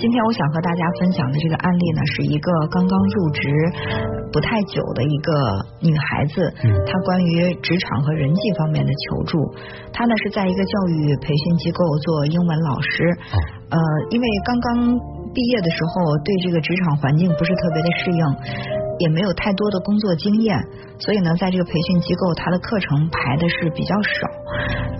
今天我想和大家分享的这个案例呢，是一个刚刚入职不太久的一个女孩子，她关于职场和人际方面的求助。她呢是在一个教育培训机构做英文老师，呃，因为刚刚毕业的时候对这个职场环境不是特别的适应，也没有太多的工作经验，所以呢，在这个培训机构，她的课程排的是比较少。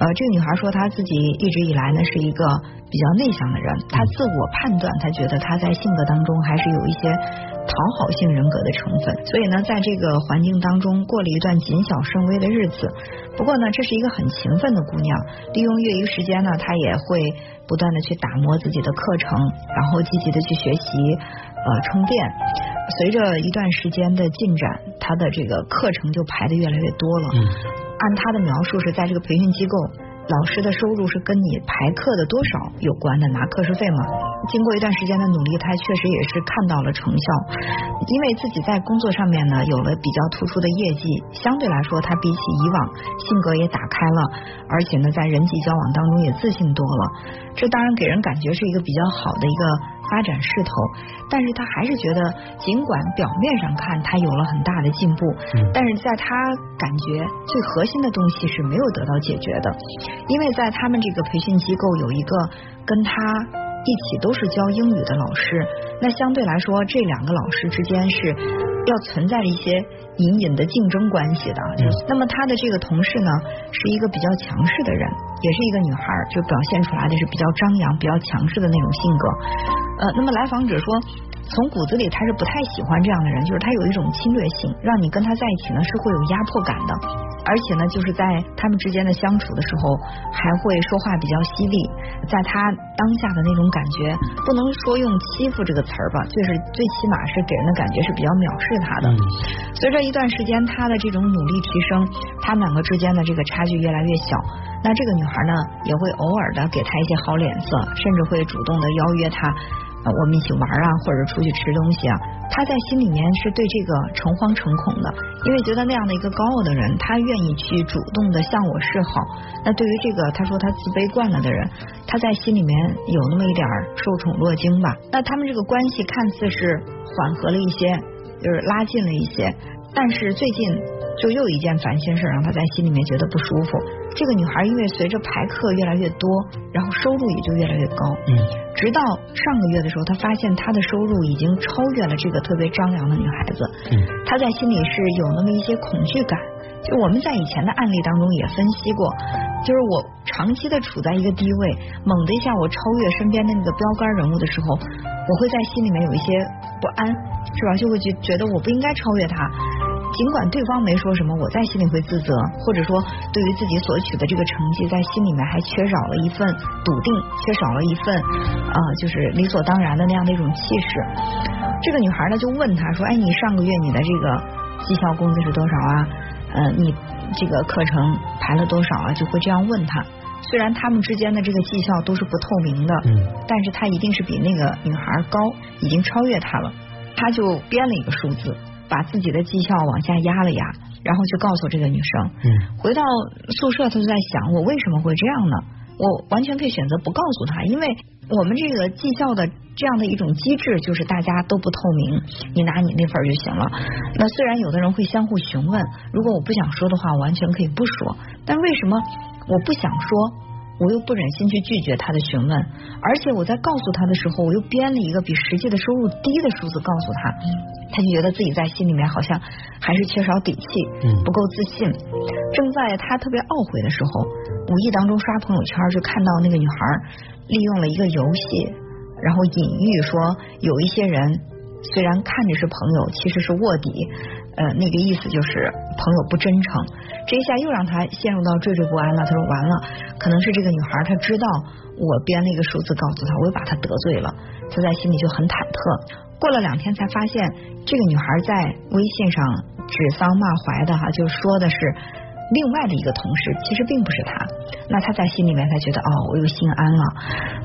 呃，这个女孩说她自己一直以来呢是一个。比较内向的人，她自我判断，她觉得她在性格当中还是有一些讨好性人格的成分，所以呢，在这个环境当中过了一段谨小慎微的日子。不过呢，这是一个很勤奋的姑娘，利用业余时间呢，她也会不断的去打磨自己的课程，然后积极的去学习，呃，充电。随着一段时间的进展，他的这个课程就排的越来越多了。按他的描述，是在这个培训机构。老师的收入是跟你排课的多少有关的，拿课时费嘛。经过一段时间的努力，他确实也是看到了成效，因为自己在工作上面呢有了比较突出的业绩，相对来说他比起以往性格也打开了，而且呢在人际交往当中也自信多了。这当然给人感觉是一个比较好的一个。发展势头，但是他还是觉得，尽管表面上看他有了很大的进步，但是在他感觉最核心的东西是没有得到解决的，因为在他们这个培训机构有一个跟他一起都是教英语的老师，那相对来说这两个老师之间是要存在一些。隐隐的竞争关系的，就那么他的这个同事呢，是一个比较强势的人，也是一个女孩，就表现出来的是比较张扬、比较强势的那种性格。呃，那么来访者说。从骨子里他是不太喜欢这样的人，就是他有一种侵略性，让你跟他在一起呢是会有压迫感的，而且呢就是在他们之间的相处的时候还会说话比较犀利，在他当下的那种感觉，不能说用欺负这个词儿吧，就是最起码是给人的感觉是比较藐视他的。随着一段时间他的这种努力提升，他们两个之间的这个差距越来越小，那这个女孩孩呢也会偶尔的给他一些好脸色，甚至会主动的邀约他。我们一起玩啊，或者出去吃东西啊，他在心里面是对这个诚惶诚恐的，因为觉得那样的一个高傲的人，他愿意去主动的向我示好。那对于这个他说他自卑惯了的人，他在心里面有那么一点受宠若惊吧。那他们这个关系看似是缓和了一些，就是拉近了一些。但是最近就又一件烦心事，让他在心里面觉得不舒服。这个女孩因为随着排课越来越多，然后收入也就越来越高。嗯，直到上个月的时候，她发现她的收入已经超越了这个特别张扬的女孩子。嗯，她在心里是有那么一些恐惧感。就我们在以前的案例当中也分析过，就是我长期的处在一个低位，猛的一下我超越身边的那个标杆人物的时候，我会在心里面有一些不安，是吧？就会觉觉得我不应该超越他。尽管对方没说什么，我在心里会自责，或者说对于自己所取的这个成绩，在心里面还缺少了一份笃定，缺少了一份啊，就是理所当然的那样的一种气势。这个女孩呢就问他说：“哎，你上个月你的这个绩效工资是多少啊？呃，你这个课程排了多少啊？”就会这样问他。虽然他们之间的这个绩效都是不透明的，嗯，但是他一定是比那个女孩高，已经超越他了。他就编了一个数字。把自己的绩效往下压了压，然后就告诉这个女生。嗯，回到宿舍，他就在想，我为什么会这样呢？我完全可以选择不告诉他，因为我们这个绩效的这样的一种机制，就是大家都不透明，你拿你那份就行了。那虽然有的人会相互询问，如果我不想说的话，我完全可以不说。但为什么我不想说？我又不忍心去拒绝他的询问，而且我在告诉他的时候，我又编了一个比实际的收入低的数字告诉他，他就觉得自己在心里面好像还是缺少底气，不够自信。正在他特别懊悔的时候，无意当中刷朋友圈，就看到那个女孩利用了一个游戏，然后隐喻说有一些人虽然看着是朋友，其实是卧底。呃，那个意思就是朋友不真诚，这一下又让他陷入到惴惴不安了。他说完了，可能是这个女孩她知道我编了一个数字告诉她，我又把她得罪了，他在心里就很忐忑。过了两天才发现，这个女孩在微信上指桑骂槐的哈，就说的是另外的一个同事，其实并不是他。那他在心里面他觉得哦，我又心安了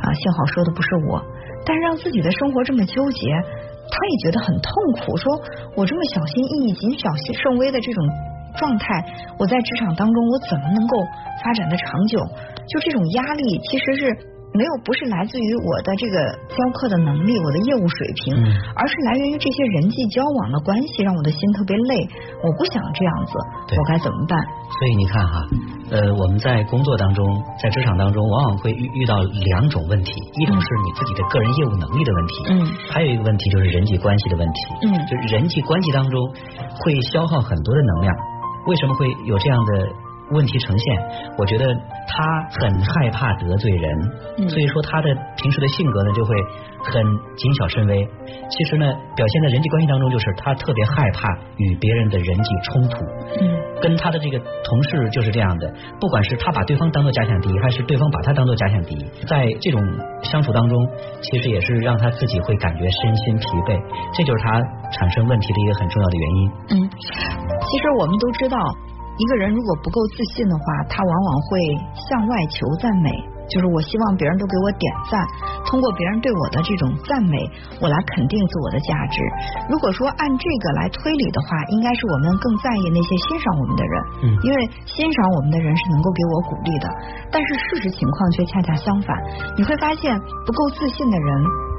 啊，幸好说的不是我，但是让自己的生活这么纠结。他也觉得很痛苦，说我这么小心翼翼、谨小慎微的这种状态，我在职场当中我怎么能够发展的长久？就这种压力，其实是没有不是来自于我的这个教课的能力，我的业务水平，而是来源于这些人际交往的关系，让我的心特别累。我不想这样子，我该怎么办？所以你看哈，呃，我们在工作当中，在职场当中，往往会遇遇到两种问题，一种是你自己的个人业务能力的问题，嗯，还有一个问题就是人际关系的问题，嗯，就是人际关系当中会消耗很多的能量。为什么会有这样的？问题呈现，我觉得他很害怕得罪人，所以说他的平时的性格呢就会很谨小慎微。其实呢，表现在人际关系当中，就是他特别害怕与别人的人际冲突。嗯，跟他的这个同事就是这样的，不管是他把对方当做假想敌，还是对方把他当做假想敌，在这种相处当中，其实也是让他自己会感觉身心疲惫，这就是他产生问题的一个很重要的原因。嗯，其实我们都知道。一个人如果不够自信的话，他往往会向外求赞美，就是我希望别人都给我点赞，通过别人对我的这种赞美，我来肯定自我的价值。如果说按这个来推理的话，应该是我们更在意那些欣赏我们的人，嗯，因为欣赏我们的人是能够给我鼓励的。但是事实情况却恰恰相反，你会发现不够自信的人，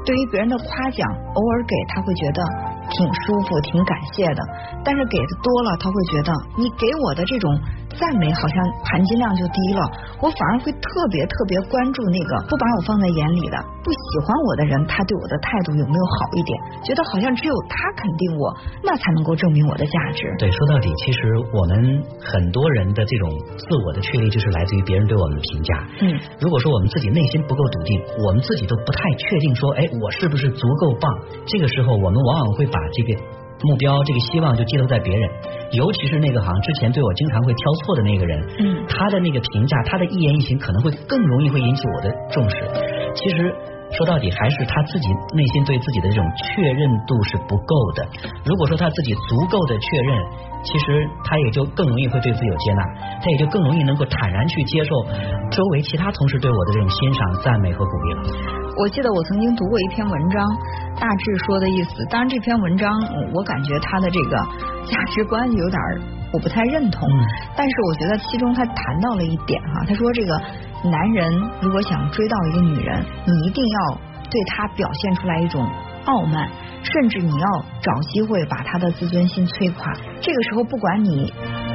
对于别人的夸奖，偶尔给他会觉得。挺舒服，挺感谢的，但是给的多了，他会觉得你给我的这种。赞美好像含金量就低了，我反而会特别特别关注那个不把我放在眼里的、不喜欢我的人，他对我的态度有没有好一点？觉得好像只有他肯定我，那才能够证明我的价值。对，说到底，其实我们很多人的这种自我的确立，就是来自于别人对我们的评价。嗯，如果说我们自己内心不够笃定，我们自己都不太确定说，哎，我是不是足够棒？这个时候，我们往往会把这个。目标这个希望就寄托在别人，尤其是那个好像之前对我经常会挑错的那个人，嗯，他的那个评价，他的一言一行可能会更容易会引起我的重视。其实说到底还是他自己内心对自己的这种确认度是不够的。如果说他自己足够的确认，其实他也就更容易会对自己有接纳，他也就更容易能够坦然去接受周围其他同事对我的这种欣赏、赞美和鼓励了。我记得我曾经读过一篇文章，大致说的意思。当然，这篇文章我感觉他的这个价值观有点我不太认同。但是我觉得其中他谈到了一点哈，他说这个男人如果想追到一个女人，你一定要对她表现出来一种傲慢，甚至你要找机会把她的自尊心摧垮。这个时候，不管你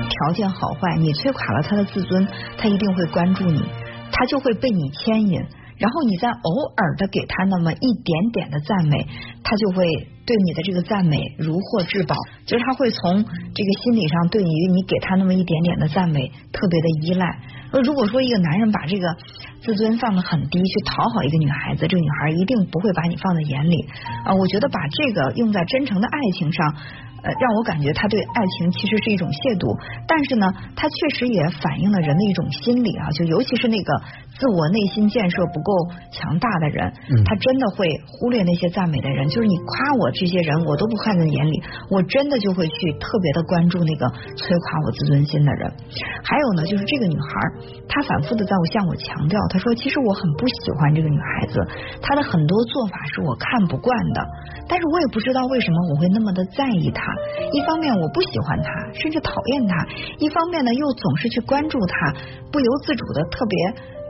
条件好坏，你摧垮了她的自尊，她一定会关注你，她就会被你牵引。然后你再偶尔的给他那么一点点的赞美，他就会对你的这个赞美如获至宝，就是他会从这个心理上对于你给他那么一点点的赞美特别的依赖。那如果说一个男人把这个自尊放得很低去讨好一个女孩子，这个女孩一定不会把你放在眼里啊。我觉得把这个用在真诚的爱情上。呃，让我感觉他对爱情其实是一种亵渎，但是呢，他确实也反映了人的一种心理啊，就尤其是那个自我内心建设不够强大的人，他真的会忽略那些赞美的人，就是你夸我这些人，我都不看在眼里，我真的就会去特别的关注那个摧垮我自尊心的人。还有呢，就是这个女孩，她反复的在我向我强调，她说其实我很不喜欢这个女孩子，她的很多做法是我看不惯的，但是我也不知道为什么我会那么的在意她。一方面我不喜欢她，甚至讨厌她；一方面呢，又总是去关注她，不由自主的特别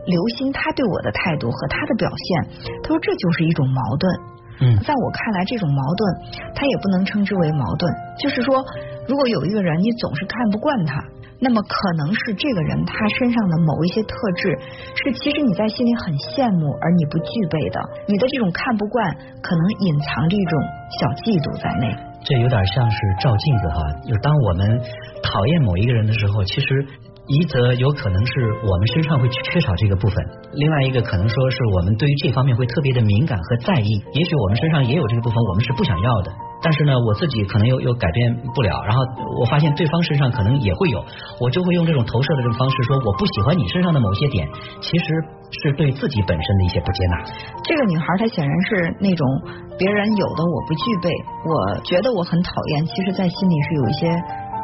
留心她对我的态度和她的表现。他说这就是一种矛盾。嗯，在我看来，这种矛盾他也不能称之为矛盾。就是说，如果有一个人你总是看不惯他，那么可能是这个人他身上的某一些特质是其实你在心里很羡慕而你不具备的。你的这种看不惯，可能隐藏着一种小嫉妒在内。这有点像是照镜子哈，就当我们讨厌某一个人的时候，其实一则有可能是我们身上会缺少这个部分，另外一个可能说是我们对于这方面会特别的敏感和在意，也许我们身上也有这个部分，我们是不想要的。但是呢，我自己可能又又改变不了，然后我发现对方身上可能也会有，我就会用这种投射的这种方式说，我不喜欢你身上的某些点，其实是对自己本身的一些不接纳。这个女孩她显然是那种别人有的我不具备，我觉得我很讨厌，其实在心里是有一些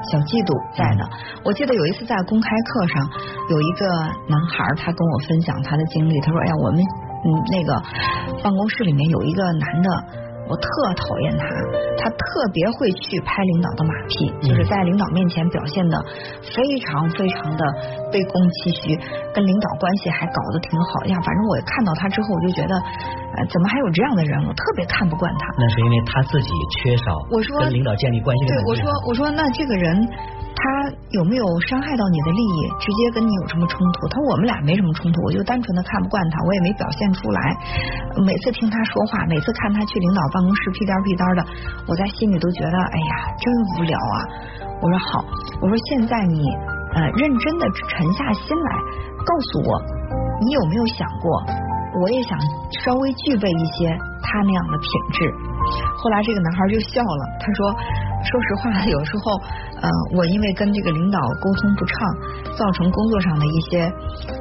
小嫉妒在呢。我记得有一次在公开课上，有一个男孩他跟我分享他的经历，他说：“哎呀，我们嗯那个办公室里面有一个男的。”我特讨厌他，他特别会去拍领导的马屁，就是在领导面前表现的非常非常的卑躬屈膝，跟领导关系还搞得挺好呀。反正我看到他之后，我就觉得，呃，怎么还有这样的人？我特别看不惯他。那是因为他自己缺少我说跟领导建立关系的对，我说我说那这个人。他有没有伤害到你的利益？直接跟你有什么冲突？他说我们俩没什么冲突，我就单纯的看不惯他，我也没表现出来。每次听他说话，每次看他去领导办公室屁颠屁颠的，我在心里都觉得，哎呀，真无聊啊！我说好，我说现在你呃认真的沉下心来，告诉我，你有没有想过，我也想稍微具备一些他那样的品质。后来这个男孩就笑了，他说。说实话，有时候，呃，我因为跟这个领导沟通不畅，造成工作上的一些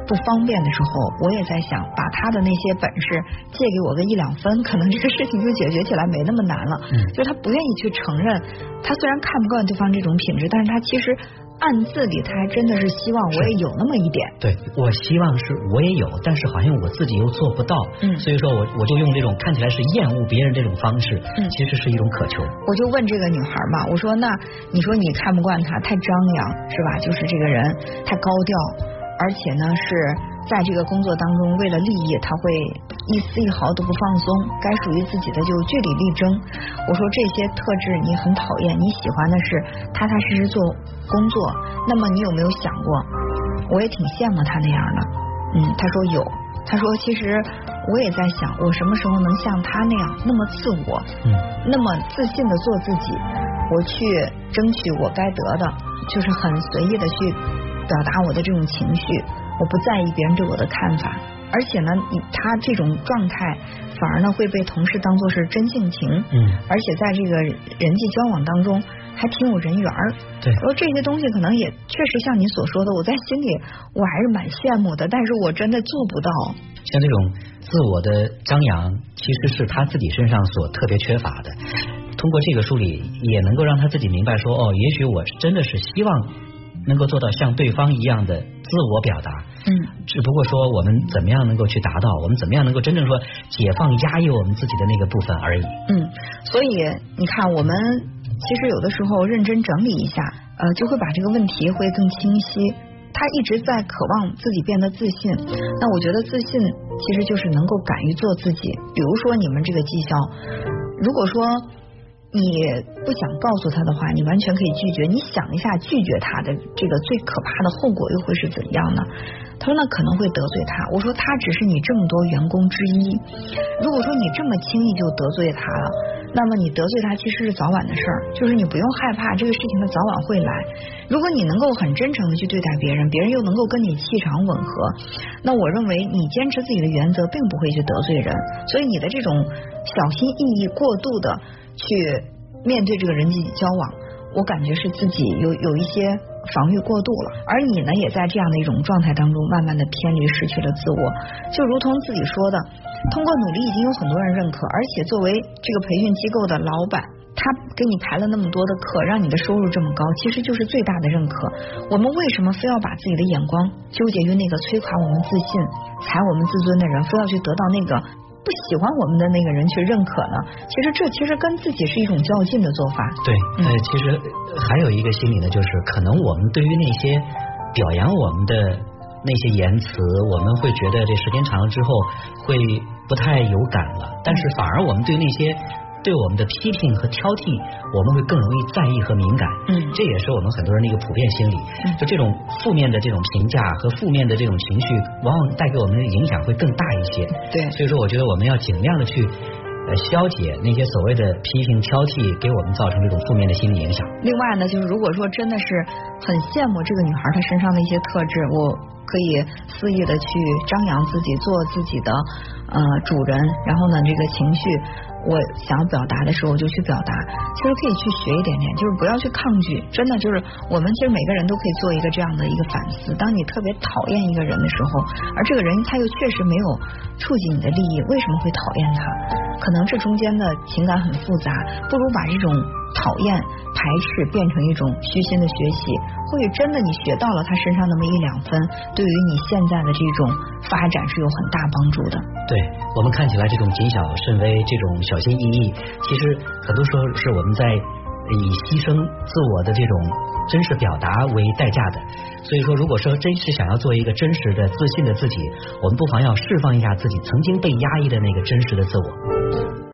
不方便的时候，我也在想，把他的那些本事借给我个一两分，可能这个事情就解决起来没那么难了。嗯，就是他不愿意去承认，他虽然看不惯对方这种品质，但是他其实。暗自里，他还真的是希望我也有那么一点。对，我希望是我也有，但是好像我自己又做不到。嗯，所以说我我就用这种看起来是厌恶别人这种方式，嗯，其实是一种渴求。我就问这个女孩嘛，我说那你说你看不惯他太张扬是吧？就是这个人太高调，而且呢是。在这个工作当中，为了利益，他会一丝一毫都不放松，该属于自己的就据理力争。我说这些特质你很讨厌，你喜欢的是踏踏实实做工作。那么你有没有想过，我也挺羡慕他那样的。嗯，他说有。他说其实我也在想，我什么时候能像他那样那么自我，嗯，那么自信的做自己，我去争取我该得的，就是很随意的去表达我的这种情绪。我不在意别人对我的看法，而且呢，你他这种状态反而呢会被同事当做是真性情，嗯，而且在这个人际交往当中还挺有人缘儿，对，说这些东西可能也确实像你所说的，我在心里我还是蛮羡慕的，但是我真的做不到。像这种自我的张扬，其实是他自己身上所特别缺乏的。通过这个梳理，也能够让他自己明白说，哦，也许我真的是希望。能够做到像对方一样的自我表达，嗯，只不过说我们怎么样能够去达到，我们怎么样能够真正说解放压抑我们自己的那个部分而已。嗯，所以你看，我们其实有的时候认真整理一下，呃，就会把这个问题会更清晰。他一直在渴望自己变得自信，那我觉得自信其实就是能够敢于做自己。比如说你们这个绩效，如果说。你不想告诉他的话，你完全可以拒绝。你想一下，拒绝他的这个最可怕的后果又会是怎样呢？他说那可能会得罪他。我说他只是你这么多员工之一。如果说你这么轻易就得罪他了，那么你得罪他其实是早晚的事儿，就是你不用害怕这个事情，他早晚会来。如果你能够很真诚的去对待别人，别人又能够跟你气场吻合，那我认为你坚持自己的原则，并不会去得罪人。所以你的这种小心翼翼过度的。去面对这个人际交往，我感觉是自己有有一些防御过度了，而你呢，也在这样的一种状态当中，慢慢的偏离，失去了自我。就如同自己说的，通过努力已经有很多人认可，而且作为这个培训机构的老板，他给你排了那么多的课，让你的收入这么高，其实就是最大的认可。我们为什么非要把自己的眼光纠结于那个摧垮我们自信、踩我们自尊的人，非要去得到那个？不喜欢我们的那个人去认可呢？其实这其实跟自己是一种较劲的做法。对，呃，其实还有一个心理呢，就是可能我们对于那些表扬我们的那些言辞，我们会觉得这时间长了之后会不太有感了，但是反而我们对那些。对我们的批评和挑剔，我们会更容易在意和敏感。嗯，这也是我们很多人的一个普遍心理。就这种负面的这种评价和负面的这种情绪，往往带给我们的影响会更大一些。对，所以说我觉得我们要尽量的去呃消解那些所谓的批评挑剔给我们造成这种负面的心理影响。另外呢，就是如果说真的是很羡慕这个女孩她身上的一些特质，我可以肆意的去张扬自己，做自己的呃主人，然后呢，这个情绪。我想要表达的时候，我就去表达。其实可以去学一点点，就是不要去抗拒。真的就是我们其实每个人都可以做一个这样的一个反思。当你特别讨厌一个人的时候，而这个人他又确实没有触及你的利益，为什么会讨厌他？可能这中间的情感很复杂，不如把这种讨厌、排斥变成一种虚心的学习。或许真的你学到了他身上那么一两分，对于你现在的这种发展是有很大帮助的。对我们看起来这种谨小慎微、这种小心翼翼，其实很多时候是我们在以牺牲自我的这种真实表达为代价的。所以说，如果说真是想要做一个真实的、自信的自己，我们不妨要释放一下自己曾经被压抑的那个真实的自我。